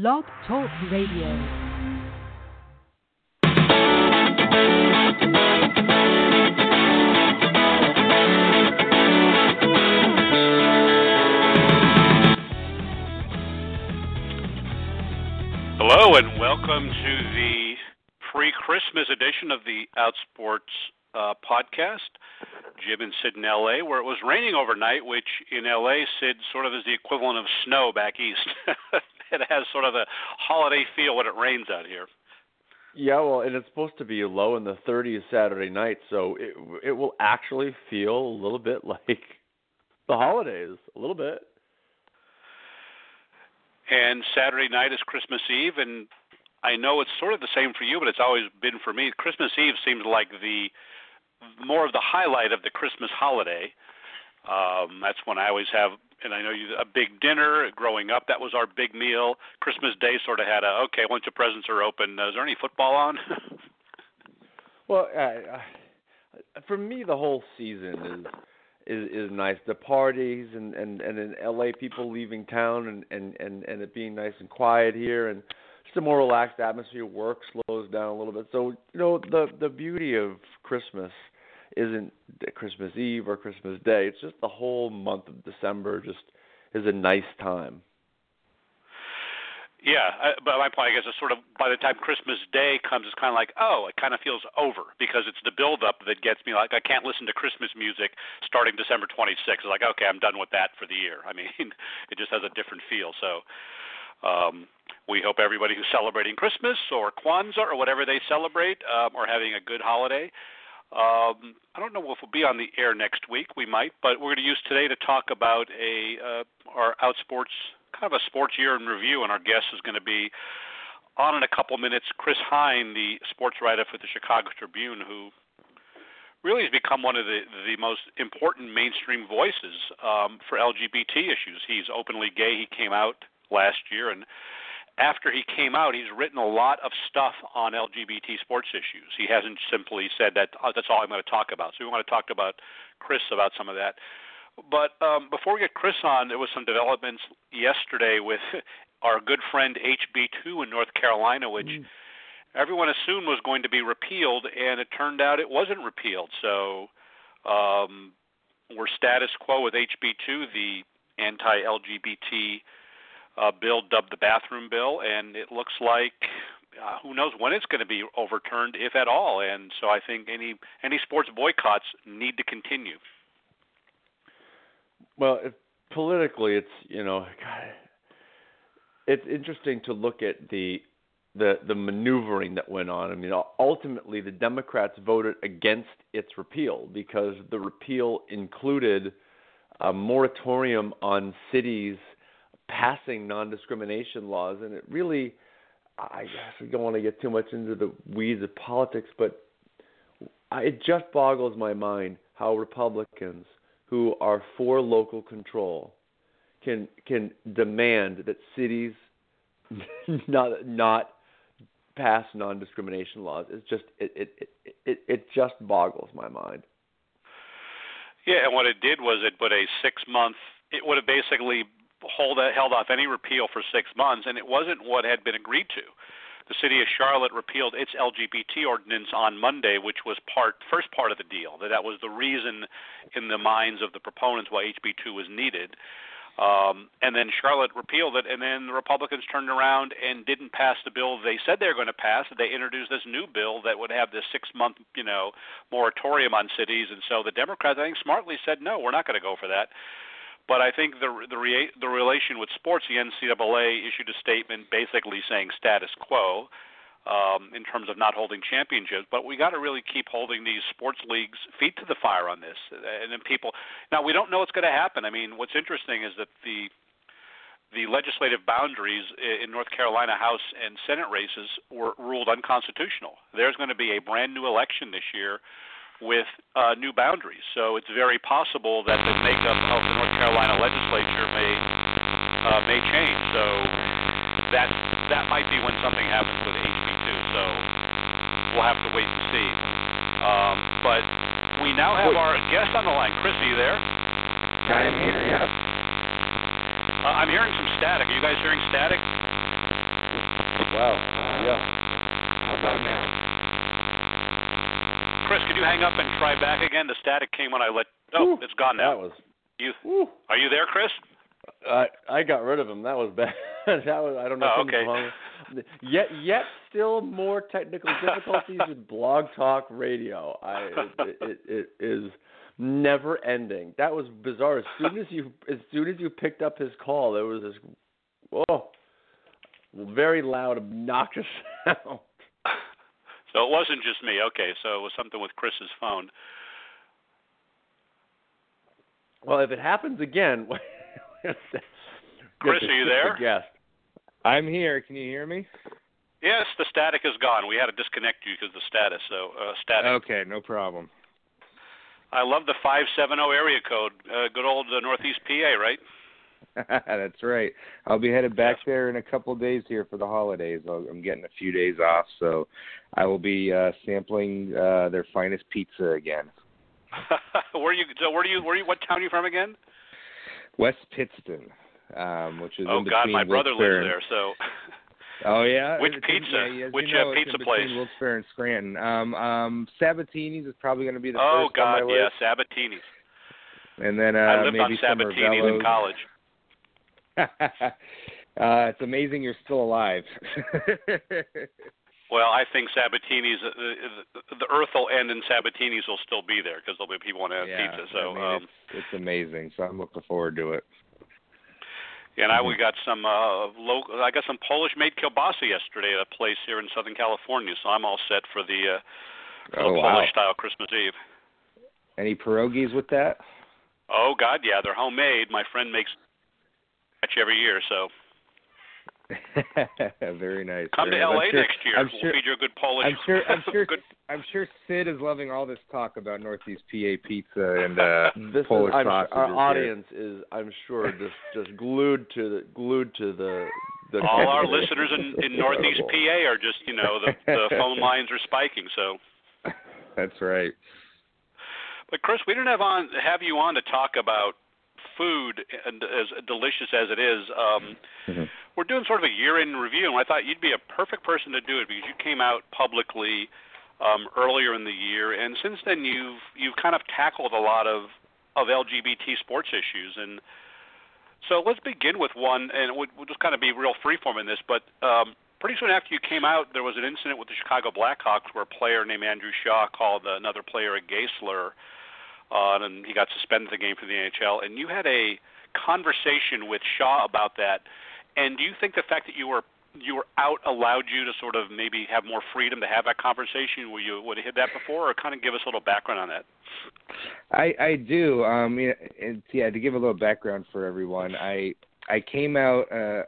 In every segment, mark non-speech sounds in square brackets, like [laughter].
Blog Talk Radio. Hello and welcome to the pre-Christmas edition of the Outsports uh, podcast. Jim and Sid in LA, where it was raining overnight, which in LA, Sid, sort of is the equivalent of snow back east. [laughs] [laughs] it has sort of a holiday feel when it rains out here. Yeah, well, and it's supposed to be low in the 30s Saturday night, so it it will actually feel a little bit [laughs] like the holidays, a little bit. And Saturday night is Christmas Eve, and I know it's sort of the same for you, but it's always been for me. Christmas Eve seems like the more of the highlight of the Christmas holiday. Um, that's when I always have, and I know you a big dinner. Growing up, that was our big meal. Christmas Day sort of had a okay. Once the presents are open, uh, is there any football on? [laughs] well, uh, for me, the whole season is is is nice. The parties and and and in LA, people leaving town and and and and it being nice and quiet here and just a more relaxed atmosphere. Work slows down a little bit. So you know the the beauty of Christmas isn't Christmas Eve or Christmas Day. It's just the whole month of December. Just is a nice time. Yeah, uh, but my point, I guess, is sort of by the time Christmas Day comes, it's kind of like, oh, it kind of feels over because it's the build-up that gets me. Like, I can't listen to Christmas music starting December 26th. It's like, okay, I'm done with that for the year. I mean, [laughs] it just has a different feel. So, um, we hope everybody who's celebrating Christmas or Kwanzaa or whatever they celebrate um, are having a good holiday. Um, I don't know if we'll be on the air next week. We might, but we're going to use today to talk about a uh, our Outsports kind of a sports year in review, and our guest is going to be on in a couple minutes. Chris Hine, the sports writer for the Chicago Tribune, who really has become one of the the most important mainstream voices um, for LGBT issues. He's openly gay. He came out last year, and after he came out, he's written a lot of stuff on LGBT sports issues. He hasn't simply said that oh, that's all I'm going to talk about. So we want to talk about Chris about some of that. But um, before we get Chris on, there was some developments yesterday with [laughs] our good friend HB2 in North Carolina, which mm. everyone assumed was going to be repealed, and it turned out it wasn't repealed. So um, we're status quo with HB2, the anti-LGBT uh, bill dubbed the bathroom bill, and it looks like uh, who knows when it's going to be overturned, if at all. And so I think any any sports boycotts need to continue. Well, if, politically, it's you know, God, [sighs] it's interesting to look at the the the maneuvering that went on. I mean, ultimately, the Democrats voted against its repeal because the repeal included a moratorium on cities passing non-discrimination laws, and it really, I guess we don't want to get too much into the weeds of politics, but it just boggles my mind how Republicans who are for local control can can demand that cities [laughs] not not pass non-discrimination laws. It's just it it it it just boggles my mind. Yeah, and what it did was it put a six month. It would have basically hold held off any repeal for six months, and it wasn't what had been agreed to. The city of Charlotte repealed its LGBT ordinance on Monday, which was part first part of the deal. That that was the reason in the minds of the proponents why HB2 was needed. Um, and then Charlotte repealed it, and then the Republicans turned around and didn't pass the bill they said they were going to pass. They introduced this new bill that would have this six-month, you know, moratorium on cities, and so the Democrats, I think, smartly said, no, we're not going to go for that. But I think the the re- the relation with sports, the NCAA issued a statement basically saying status quo um, in terms of not holding championships. But we got to really keep holding these sports leagues feet to the fire on this. And then people now we don't know what's going to happen. I mean, what's interesting is that the the legislative boundaries in North Carolina House and Senate races were ruled unconstitutional. There's going to be a brand new election this year with uh, new boundaries. So it's very possible that the makeup of the North Carolina legislature may uh, may change. So that that might be when something happens with HB2. So we'll have to wait and see. Um, but we now have our guest on the line, Chrissy. There. I am here. Yeah. Uh, I'm hearing some static. Are you guys hearing static? Wow. Yeah. How about now? Hang up and try back again? The static came when I let. Oh, Whew, it's gone now. That was. You Whew. are you there, Chris? I I got rid of him. That was [laughs] bad. that was I don't know. Oh, okay. wrong. Yet yet still more technical [laughs] difficulties with Blog Talk Radio. I it, it, it is never ending. That was bizarre. As soon as you as soon as you picked up his call, there was this whoa very loud, obnoxious [laughs] sound. So it wasn't just me. Okay, so it was something with Chris's phone. Well, if it happens again, [laughs] Chris, are you there? Yes. I'm here. Can you hear me? Yes, the static is gone. We had to disconnect you because of the status. So uh, static. Okay, no problem. I love the five seven zero area code. Uh, good old uh, Northeast PA, right? [laughs] That's right. I'll be headed back there in a couple of days here for the holidays. I'll, I'm getting a few days off, so I will be uh, sampling uh, their finest pizza again. [laughs] where are you? So where do you? Where you? What town are you from again? West Pittston, um, which is oh in God, my brother Wilkes-Barre lives there. So [laughs] Oh yeah. Which It's in- pizza? yeah, Which, you know, uh, pizza place? Wilkes-Barre and Scranton. Um, um, Sabatini's is probably going to be the oh first God, on my list. yeah, Sabatini's. and then uh, I lived on maybe some Sabatini's in college. [laughs] uh, it's amazing you're still alive. [laughs] Well, I think Sabatini's, uh, the, the Earth will end and Sabatini's will still be there because there'll be people have yeah, pizza. So, I mean, um, it's, it's amazing. So I'm looking forward to it. and I we got some uh, local. I got some Polish-made kielbasa yesterday at a place here in Southern California. So I'm all set for the uh, for Oh the wow! Polish-style Christmas Eve. Any pierogies with that? Oh God, yeah, they're homemade. My friend makes batch every year. So [laughs] very nice. come to nice. LA I'm sure, next year. I'm we'll sure. feed you a good Polish. I'm sure. I'm sure. [laughs] good. I'm sure Sid is loving all this talk about Northeast PA pizza and uh, [laughs] This Polish is, sausages our audience is, I'm sure, just just glued to the glued to the the. All our listeners in, in Northeast PA are just, you know, the, the phone lines are spiking. So. That's right. But Chris, we didn't have on have you on to talk about food, and as delicious as it is. Um, Mhm. We're doing sort of a year-end review, and I thought you'd be a perfect person to do it because you came out publicly um, earlier in the year, and since then you've you've kind of tackled a lot of of LGBT sports issues, and so let's begin with one, and we'll, we'll just kind of be real freeform in this, but. Um, Pretty soon after you came out, there was an incident with the Chicago Blackhawks where a player named Andrew Shaw called another player a gay slur, and he got suspended the game from the NHL. And you had a conversation with Shaw about that. And do you think the fact that you were you were out allowed you to sort of maybe have more freedom to have that conversation? Were you would have hit that before, or kind of give us a little background on that? I I do. Um, yeah, it's, yeah. To give a little background for everyone, I I came out uh,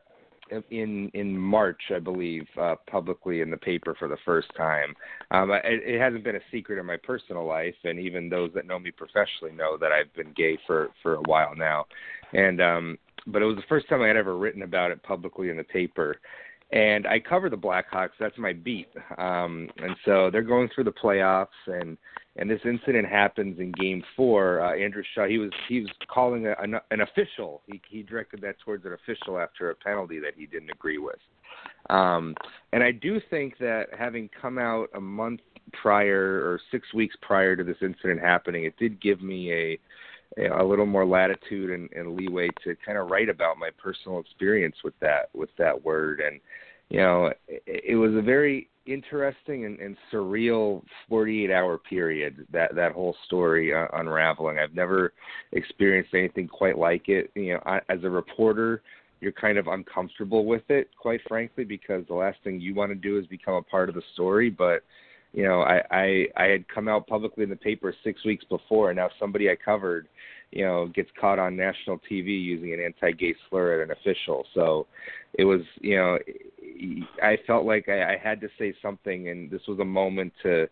in in March, I believe, uh, publicly in the paper for the first time. Um, it, it hasn't been a secret in my personal life, and even those that know me professionally know that I've been gay for for a while now. And um, but it was the first time I had ever written about it publicly in the paper. And I cover the Blackhawks. That's my beat. Um, and so they're going through the playoffs, and and this incident happens in Game Four. Uh, Andrew Shaw, he was he was calling a, an, an official. He he directed that towards an official after a penalty that he didn't agree with. Um, and I do think that having come out a month prior or six weeks prior to this incident happening, it did give me a a little more latitude and, and leeway to kind of write about my personal experience with that with that word. And you know it, it was a very interesting and, and surreal 48 hour period that that whole story uh, unraveling. I've never experienced anything quite like it. You know I, as a reporter you're kind of uncomfortable with it quite frankly because the last thing you want to do is become a part of the story. But you know I, I i had come out publicly in the paper six weeks before and now somebody i covered you know gets caught on national tv using an anti-gay slur at an official. So it was you know i felt like i, I had to say something and this was a moment to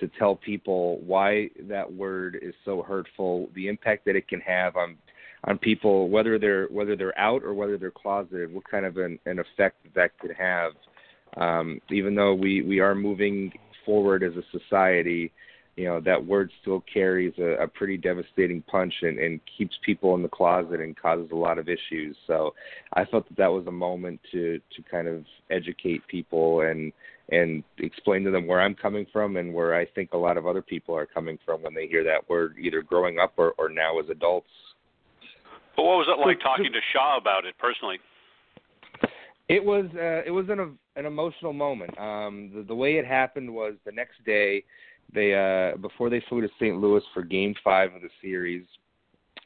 to tell people why that word is so hurtful the impact that it can have on on people whether they're whether they're out or whether they're closeted what kind of an, an effect that could have. Um, even though we we are moving forward as a society, you know that word still carries a, a pretty devastating punch and, and keeps people in the closet and causes a lot of issues. So I felt that that was a moment to to kind of educate people and and explain to them where I'm coming from and where I think a lot of other people are coming from when they hear that word, either growing up or, or now as adults. But what was it like talking to Shaw about it personally? It was uh, it was an an emotional moment. Um, the, the way it happened was the next day they uh before they flew to St. Louis for game 5 of the series,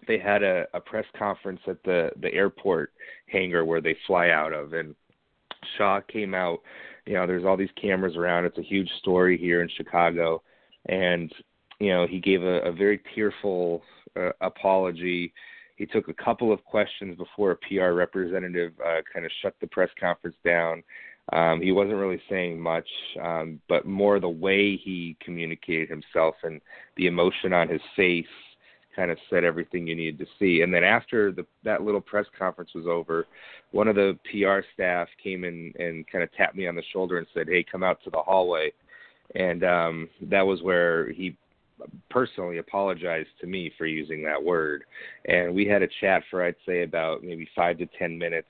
they had a, a press conference at the the airport hangar where they fly out of and Shaw came out, you know, there's all these cameras around. It's a huge story here in Chicago and you know, he gave a, a very tearful uh, apology. He took a couple of questions before a PR representative uh, kind of shut the press conference down um, he wasn't really saying much, um, but more the way he communicated himself and the emotion on his face kind of said everything you needed to see. And then after the, that little press conference was over, one of the PR staff came in and kind of tapped me on the shoulder and said, "Hey, come out to the hallway." And um, that was where he personally apologized to me for using that word. And we had a chat for I'd say about maybe five to ten minutes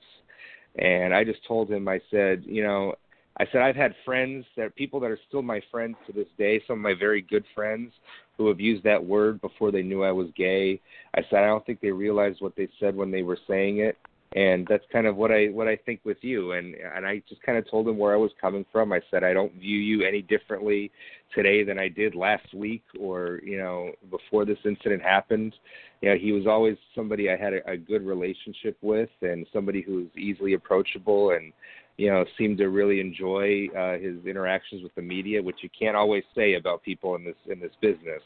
and I just told him, I said, you know, I said I've had friends that people that are still my friends to this day, some of my very good friends who have used that word before they knew I was gay. I said I don't think they realized what they said when they were saying it and that's kind of what I what I think with you and and I just kind of told him where I was coming from. I said I don't view you any differently today than I did last week or you know before this incident happened. You know, he was always somebody I had a, a good relationship with and somebody who was easily approachable and you know seemed to really enjoy uh, his interactions with the media, which you can't always say about people in this in this business.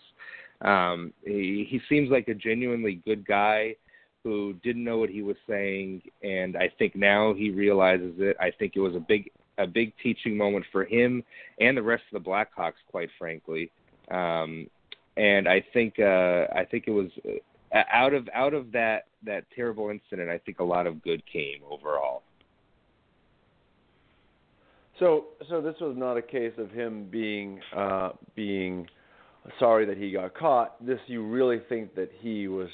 Um, he, he seems like a genuinely good guy who didn't know what he was saying, and I think now he realizes it. I think it was a big a big teaching moment for him and the rest of the Blackhawks, quite frankly. Um, and I think uh, I think it was uh, out of out of that that terrible incident. I think a lot of good came overall. So, so this was not a case of him being uh, being sorry that he got caught. This, you really think that he was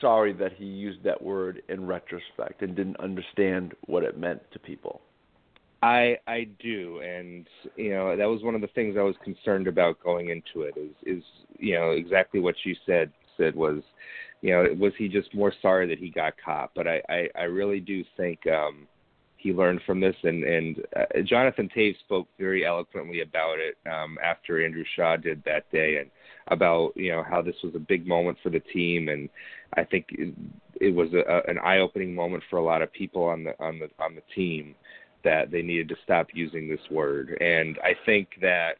sorry that he used that word in retrospect and didn't understand what it meant to people. I I do, and you know that was one of the things I was concerned about going into it. Is is you know exactly what you said. Said was, you know, was he just more sorry that he got caught? But I I, I really do think um, he learned from this, and and uh, Jonathan Toews spoke very eloquently about it um, after Andrew Shaw did that day, and about you know how this was a big moment for the team, and I think it, it was a, an eye-opening moment for a lot of people on the on the on the team that they needed to stop using this word. And I think that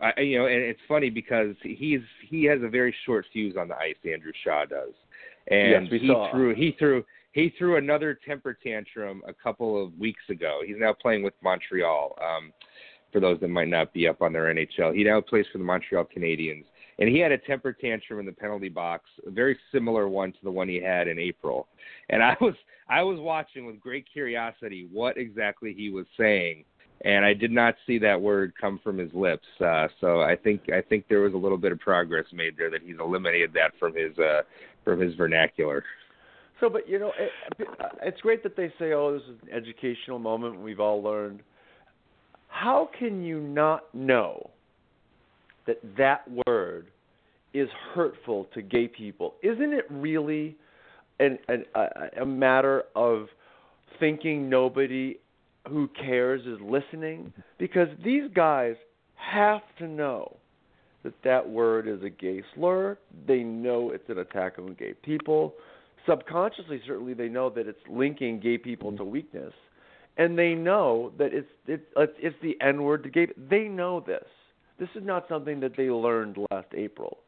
I, you know, and it's funny because he's he has a very short fuse on the ice. Andrew Shaw does, and yes, he saw. threw he threw he threw another temper tantrum a couple of weeks ago. He's now playing with Montreal. Um, for those that might not be up on their NHL, he now plays for the Montreal Canadiens and he had a temper tantrum in the penalty box, a very similar one to the one he had in April. And I was I was watching with great curiosity what exactly he was saying, and I did not see that word come from his lips. Uh, so I think I think there was a little bit of progress made there that he's eliminated that from his uh, from his vernacular. So, but you know, it, it's great that they say, "Oh, this is an educational moment. We've all learned." How can you not know that that word is hurtful to gay people, isn't it really an, an, a, a matter of thinking nobody who cares is listening? Because these guys have to know that that word is a gay slur. They know it's an attack on gay people. Subconsciously, certainly, they know that it's linking gay people to weakness, and they know that it's it's it's the N word to gay. They know this. This is not something that they learned last April.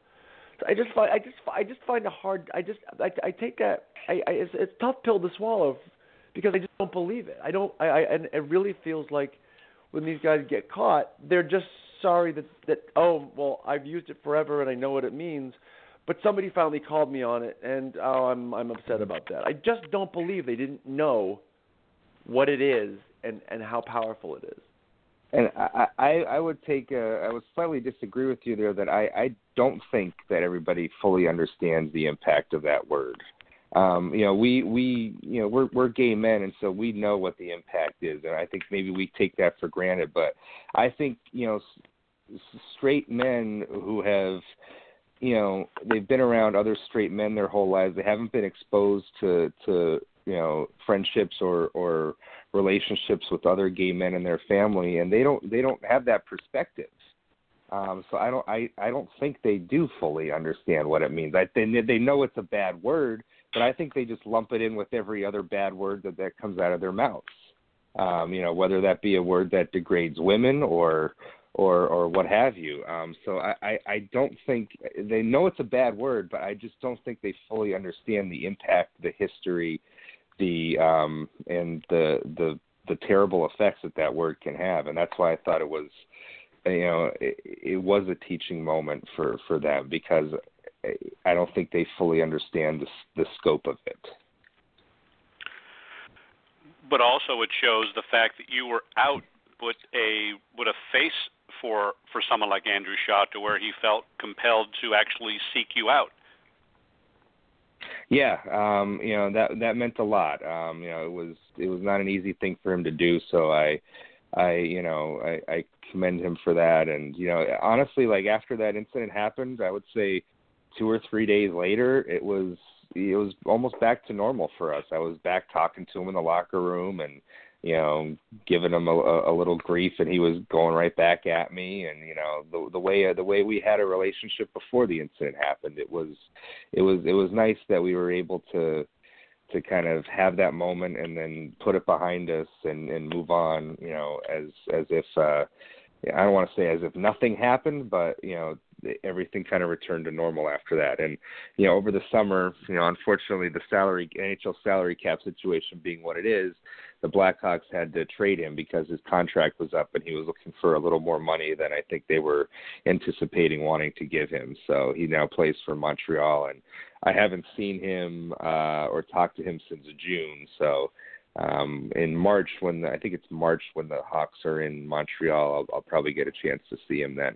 So I just find I just I just find it hard. I just I, I take that I, I it's, it's a tough pill to swallow because I just don't believe it. I don't I, I and it really feels like when these guys get caught, they're just sorry that that oh well I've used it forever and I know what it means, but somebody finally called me on it and oh I'm I'm upset about that. I just don't believe they didn't know what it is and and how powerful it is. And I, I, I would take, a, I would slightly disagree with you there that I, I don't think that everybody fully understands the impact of that word. Um, you know, we, we, you know, we're, we're gay men, and so we know what the impact is, and I think maybe we take that for granted. But I think, you know, s- straight men who have, you know, they've been around other straight men their whole lives. They haven't been exposed to, to, you know, friendships or, or relationships with other gay men in their family, and they don't they don't have that perspective. Um, so I don't I I don't think they do fully understand what it means. I they they know it's a bad word, but I think they just lump it in with every other bad word that that comes out of their mouths. Um, you know, whether that be a word that degrades women or or or what have you. Um, so I, I I don't think they know it's a bad word, but I just don't think they fully understand the impact, the history, the um, and the the the terrible effects that that word can have, and that's why I thought it was, you know, it, it was a teaching moment for for them because I don't think they fully understand the the scope of it. But also, it shows the fact that you were out with a with a face for for someone like Andrew Shaw to where he felt compelled to actually seek you out. Yeah, um, you know that that meant a lot. Um, you know, it was it was not an easy thing for him to do. So I, I you know I, I commend him for that. And you know, honestly, like after that incident happened, I would say two or three days later, it was it was almost back to normal for us. I was back talking to him in the locker room and you know, giving him a, a little grief, and he was going right back at me. And you know, the the way the way we had a relationship before the incident happened, it was it was it was nice that we were able to to kind of have that moment and then put it behind us and and move on. You know, as as if uh, I don't want to say as if nothing happened, but you know, everything kind of returned to normal after that. And you know, over the summer, you know, unfortunately, the salary NHL salary cap situation being what it is, the Blackhawks had to trade him because his contract was up and he was looking for a little more money than I think they were anticipating wanting to give him. So he now plays for Montreal, and I haven't seen him uh, or talked to him since June. So um, in March, when the, I think it's March when the Hawks are in Montreal, I'll, I'll probably get a chance to see him then.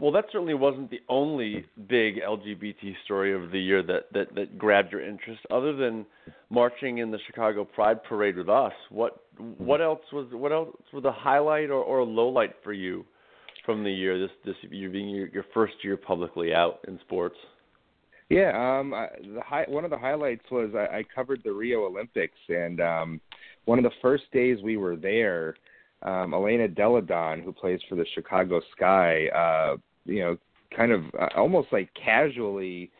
Well, that certainly wasn't the only big LGBT story of the year that, that, that grabbed your interest. Other than marching in the Chicago Pride Parade with us, what what else was what else was a highlight or, or a low light for you from the year? This this year being your, your first year publicly out in sports. Yeah, um, I, the high, one of the highlights was I, I covered the Rio Olympics, and um, one of the first days we were there, um, Elena Delle Donne, who plays for the Chicago Sky, uh, you know, kind of uh, almost like casually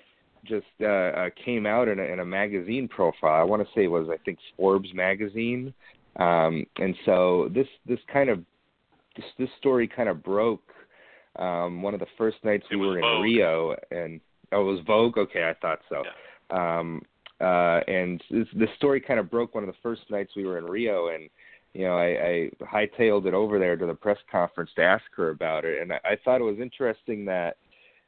just uh, uh, came out in a, in a magazine profile. I want to say it was I think Forbes magazine, um, and so this this kind of this, this story kind of broke um, one of the first nights we were in Vogue. Rio, and oh, it was Vogue. Okay, I thought so. Yeah. Um, uh, and this, this story kind of broke one of the first nights we were in Rio, and you know, I, I hightailed it over there to the press conference to ask her about it, and I, I thought it was interesting that,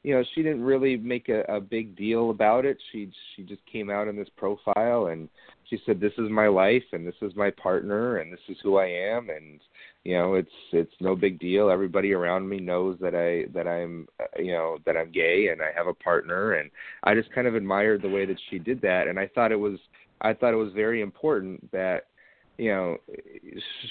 you know, she didn't really make a, a big deal about it. She she just came out in this profile and she said, "This is my life, and this is my partner, and this is who I am, and you know, it's it's no big deal. Everybody around me knows that I that I'm you know that I'm gay and I have a partner, and I just kind of admired the way that she did that, and I thought it was I thought it was very important that you know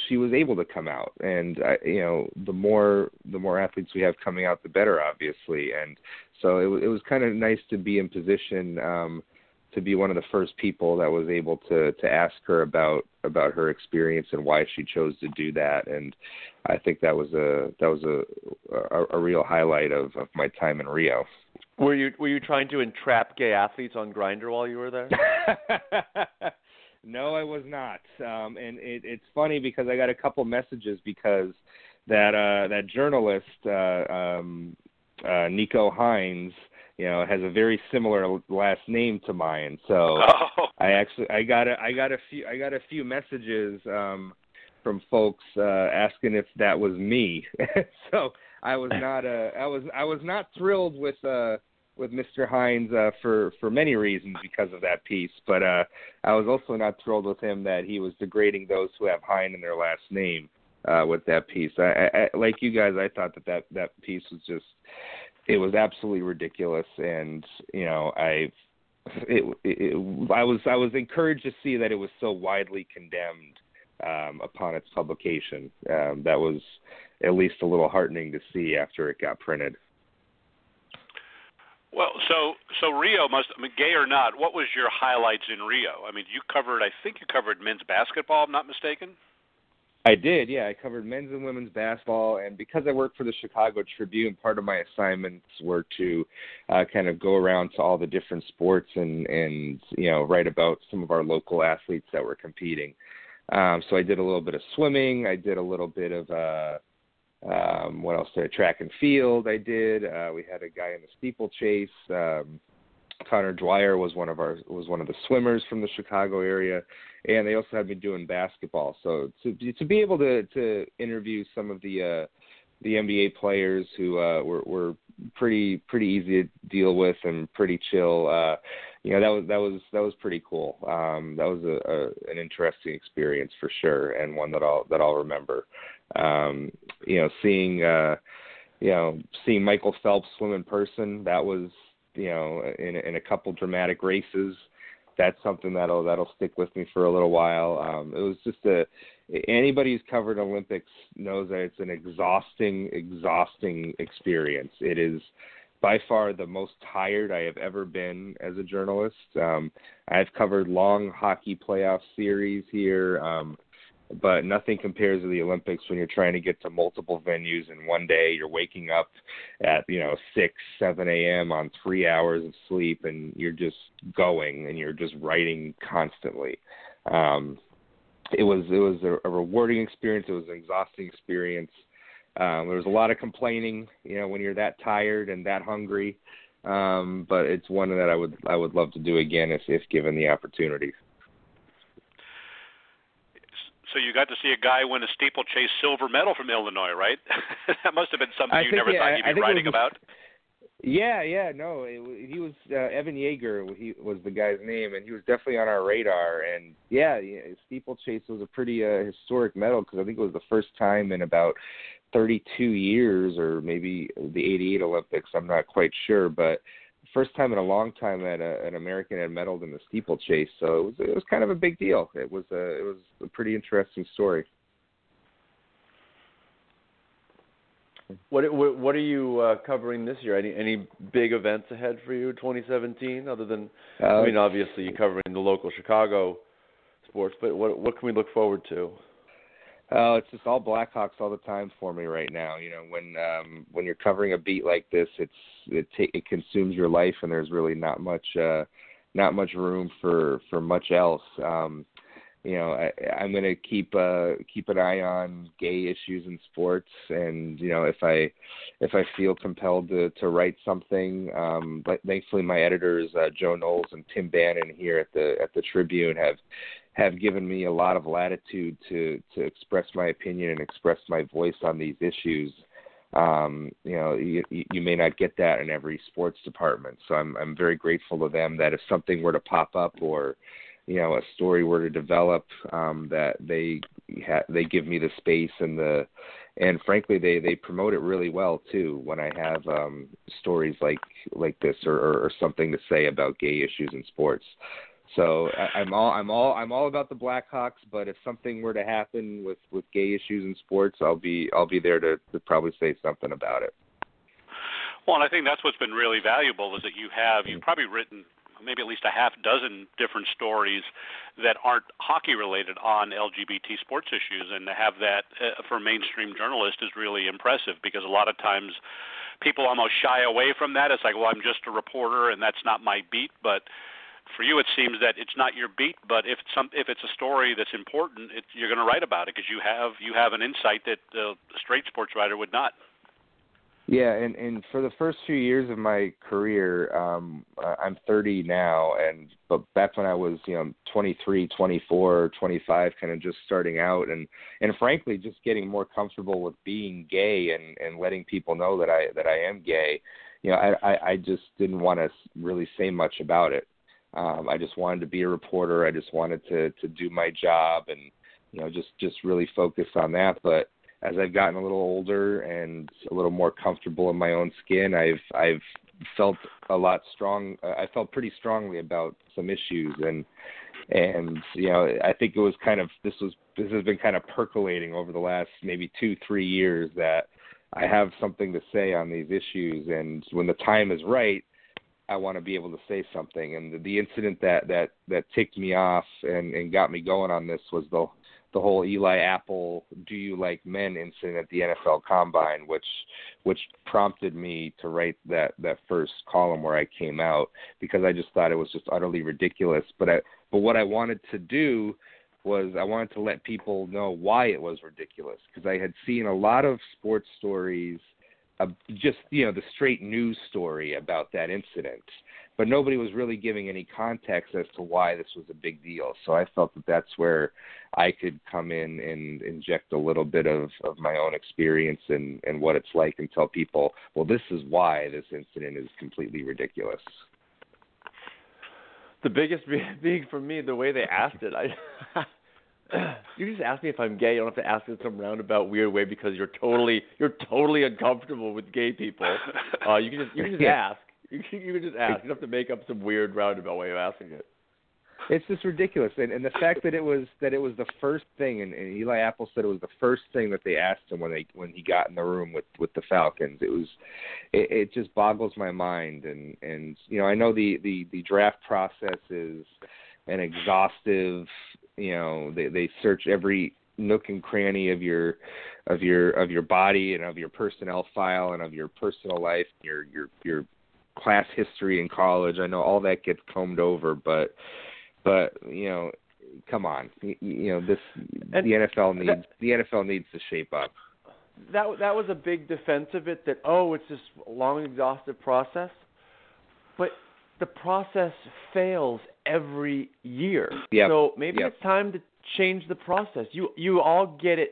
she was able to come out. And uh, you know the more the more athletes we have coming out the better obviously. And so it, it was kind of nice to be in position um to be one of the first people that was able to to ask her about about her experience and why she chose to do that. And I think that was a that was a a, a real highlight of of my time in Rio. Were you were you trying to entrap gay athletes on Grindr while you were there? [laughs] no, I was not. Um, and it, it's funny because I got a couple messages because that uh, that journalist uh, um, uh, Nico Hines, you know, has a very similar last name to mine. So [laughs] Oh, I actually I got a I got a few I got a few messages um, from folks uh, asking if that was me. [laughs] so I was [laughs] not uh, I was I was not thrilled with uh, with Mr. Hines uh, for for many reasons because of that piece, but uh, I was also not thrilled with him that he was degrading those who have Hine in their last name uh, with that piece. I, I, like you guys, I thought that, that that piece was just it was absolutely ridiculous, and you know I it, it, I was I was encouraged to see that it was so widely condemned um, upon its publication. Um, that was at least a little heartening to see after it got printed. Well, so so Rio must I mean gay or not, what was your highlights in Rio? I mean, you covered I think you covered men's basketball, I'm not mistaken. I did, yeah. I covered men's and women's basketball, and because I worked for the Chicago Tribune, part of my assignments were to uh, kind of go around to all the different sports and and you know write about some of our local athletes that were competing. Um, so I did a little bit of swimming. I did a little bit of uh, um, what else did I? Track and field. I did. Uh, we had a guy in the steeplechase. Um, Conor Dwyer was one of our was one of the swimmers from the Chicago area and they also had me doing basketball. So to to be able to to interview some of the uh, the NBA players who uh, were were pretty pretty easy to deal with and pretty chill. Uh, you know that was that was that was pretty cool. Um, that was a, a an interesting experience for sure, and one that I'll that I'll remember. Um, you know, seeing uh, you know seeing Michael Phelps swim in person. That was you know in in a couple dramatic races that's something that'll that'll stick with me for a little while. Um, it was just a anybody who's covered Olympics knows that it's an exhausting, exhausting experience. It is by far the most tired I have ever been as a journalist. Um, I've covered long hockey playoff series here. Um, but nothing compares to the Olympics when you're trying to get to multiple venues in one day. You're waking up at you know six, seven a.m. on three hours of sleep, and you're just going and you're just writing constantly. Um, it was it was a, a rewarding experience. It was an exhausting experience. Um, there was a lot of complaining, you know, when you're that tired and that hungry. Um, but it's one that I would I would love to do again if if given the opportunity. So you got to see a guy win a steeplechase silver medal from Illinois, right? [laughs] that must have been something I you think, never yeah, thought you'd I, be I writing was, about. Yeah, yeah, no, it, he was uh, Evan Jager. He was the guy's name, and he was definitely on our radar. And yeah, yeah steeplechase was a pretty uh, historic medal because I think it was the first time in about 32 years, or maybe the '88 Olympics. I'm not quite sure, but first time in a long time that a, an American had medaled in the steeplechase. So it was it was kind of a big deal. It was a it was a pretty interesting story. What what, what are you uh, covering this year? Any any big events ahead for you 2017 other than uh, I mean obviously you're covering the local Chicago sports, but what what can we look forward to? Oh, it's just all Blackhawks all the time for me right now. You know, when um when you're covering a beat like this, it's it ta- it consumes your life, and there's really not much uh not much room for for much else. Um, you know, I, I'm going to keep uh keep an eye on gay issues in sports, and you know, if I if I feel compelled to to write something, um, but thankfully my editors uh, Joe Knowles and Tim Bannon here at the at the Tribune have have given me a lot of latitude to to express my opinion and express my voice on these issues. Um, you know, you, you may not get that in every sports department, so I'm I'm very grateful to them that if something were to pop up or you know a story were to develop, um, that they ha- they give me the space and the and frankly they they promote it really well too when I have um, stories like like this or, or, or something to say about gay issues in sports. So I, I'm all I'm all I'm all about the Blackhawks, but if something were to happen with with gay issues in sports, I'll be I'll be there to, to probably say something about it. Well, and I think that's what's been really valuable is that you have you've probably written maybe at least a half dozen different stories that aren't hockey related on LGBT sports issues, and to have that uh, for mainstream journalist is really impressive because a lot of times people almost shy away from that. It's like, well, I'm just a reporter and that's not my beat, but for you, it seems that it's not your beat, but if it's some if it's a story that's important, it, you're going to write about it because you have you have an insight that the straight sports writer would not. Yeah, and and for the first few years of my career, um I'm 30 now, and but back when I was you know 23, 24, 25, kind of just starting out, and and frankly just getting more comfortable with being gay and and letting people know that I that I am gay you know, I I, I just didn't want to really say much about it. Um, I just wanted to be a reporter. I just wanted to to do my job and you know just just really focus on that. But as I've gotten a little older and a little more comfortable in my own skin, I've I've felt a lot strong. I felt pretty strongly about some issues and and you know I think it was kind of this was this has been kind of percolating over the last maybe two three years that I have something to say on these issues and when the time is right I want to be able to say something and the, the incident that that that ticked me off and and got me going on this was the the whole Eli Apple "Do you like men?" incident at the NFL Combine, which which prompted me to write that that first column where I came out because I just thought it was just utterly ridiculous. But I but what I wanted to do was I wanted to let people know why it was ridiculous because I had seen a lot of sports stories, uh, just you know the straight news story about that incident but nobody was really giving any context as to why this was a big deal. So I felt that that's where I could come in and inject a little bit of, of my own experience and, and what it's like and tell people, well, this is why this incident is completely ridiculous. The biggest [laughs] being for me, the way they asked it, I. [laughs] [clears throat] you just ask me if I'm gay. You don't have to ask in some roundabout weird way because you're totally you're totally uncomfortable with gay people. Uh, you can just you can just ask. You, can, you can just ask. You don't have to make up some weird roundabout way of asking it. It's just ridiculous, and, and the fact that it was that it was the first thing, and, and Eli Apple said it was the first thing that they asked him when they when he got in the room with with the Falcons. It was, it, it just boggles my mind, and and you know I know the the the draft process is an exhaustive, you know they they search every nook and cranny of your of your of your body and of your personnel file and of your personal life, your your your class history in college. I know all that gets combed over, but but you know, come on, you, you know this and the NFL needs that, the NFL needs to shape up. That that was a big defense of it. That oh, it's this long, exhaustive process, but the process fails every year. Yep. So maybe yep. it's time to change the process. You you all get it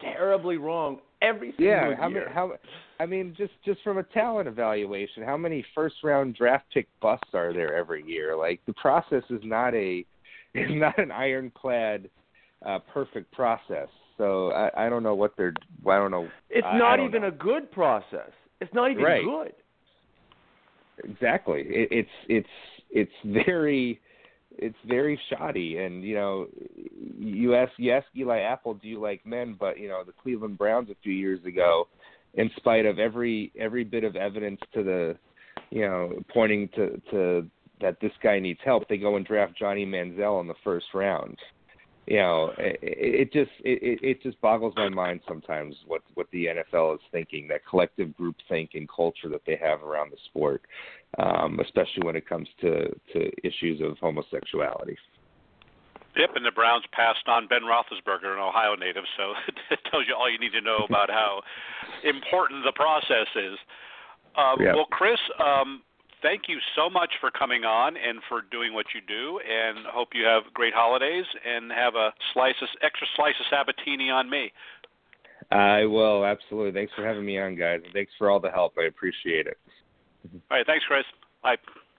terribly wrong every single yeah, year. how many, how I mean, just just from a talent evaluation, how many first round draft pick busts are there every year? Like the process is not a [laughs] is not an ironclad uh, perfect process. So I, I don't know what they're. I don't know. It's I, not I even know. a good process. It's not even right. good. Exactly. It, it's it's it's [laughs] very it's very shoddy. And you know you ask you ask Eli Apple do you like men? But you know the Cleveland Browns a few years ago in spite of every every bit of evidence to the you know pointing to to that this guy needs help they go and draft Johnny Manziel in the first round you know it, it just it it just boggles my mind sometimes what what the NFL is thinking that collective group think and culture that they have around the sport um especially when it comes to to issues of homosexuality Yep, and the Browns passed on Ben Roethlisberger, an Ohio native, so [laughs] it tells you all you need to know about how [laughs] important the process is. Um, yep. Well, Chris, um, thank you so much for coming on and for doing what you do, and hope you have great holidays and have a slice of, extra slice of Sabatini on me. I will absolutely. Thanks for having me on, guys. Thanks for all the help. I appreciate it. All right, thanks, Chris. Bye.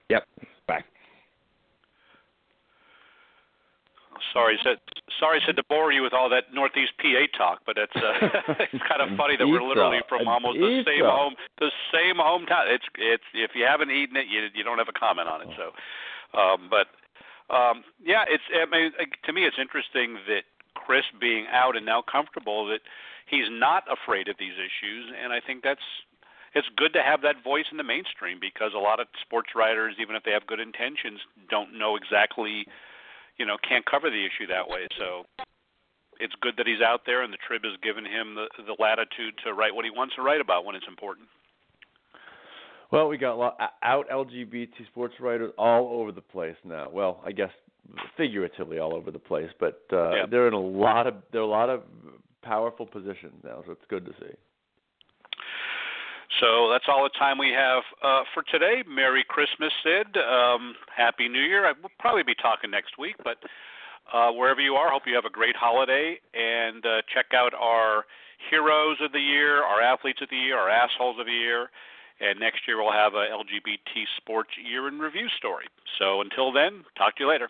Yep. Bye. Sorry, said sorry said to bore you with all that Northeast PA talk, but it's uh, [laughs] it's kind of [laughs] funny that we're literally from almost the same home, the same hometown. It's it's if you haven't eaten it, you you don't have a comment on it. So, um, but um, yeah, it's I mean to me it's interesting that Chris being out and now comfortable that he's not afraid of these issues, and I think that's it's good to have that voice in the mainstream because a lot of sports writers, even if they have good intentions, don't know exactly you know can't cover the issue that way. So it's good that he's out there, and the Trib has given him the, the latitude to write what he wants to write about when it's important. Well, we got a lot out LGBT sports writers all over the place now. Well, I guess figuratively all over the place, but uh, yeah. they're in a lot of there are a lot of powerful positions now, so it's good to see. So that's all the time we have uh, for today. Merry Christmas, Sid. Um, Happy New Year. I will probably be talking next week, but uh, wherever you are, hope you have a great holiday and uh, check out our heroes of the year, our athletes of the year, our assholes of the year, And next year we'll have a LGBT sports year in review story. So until then, talk to you later.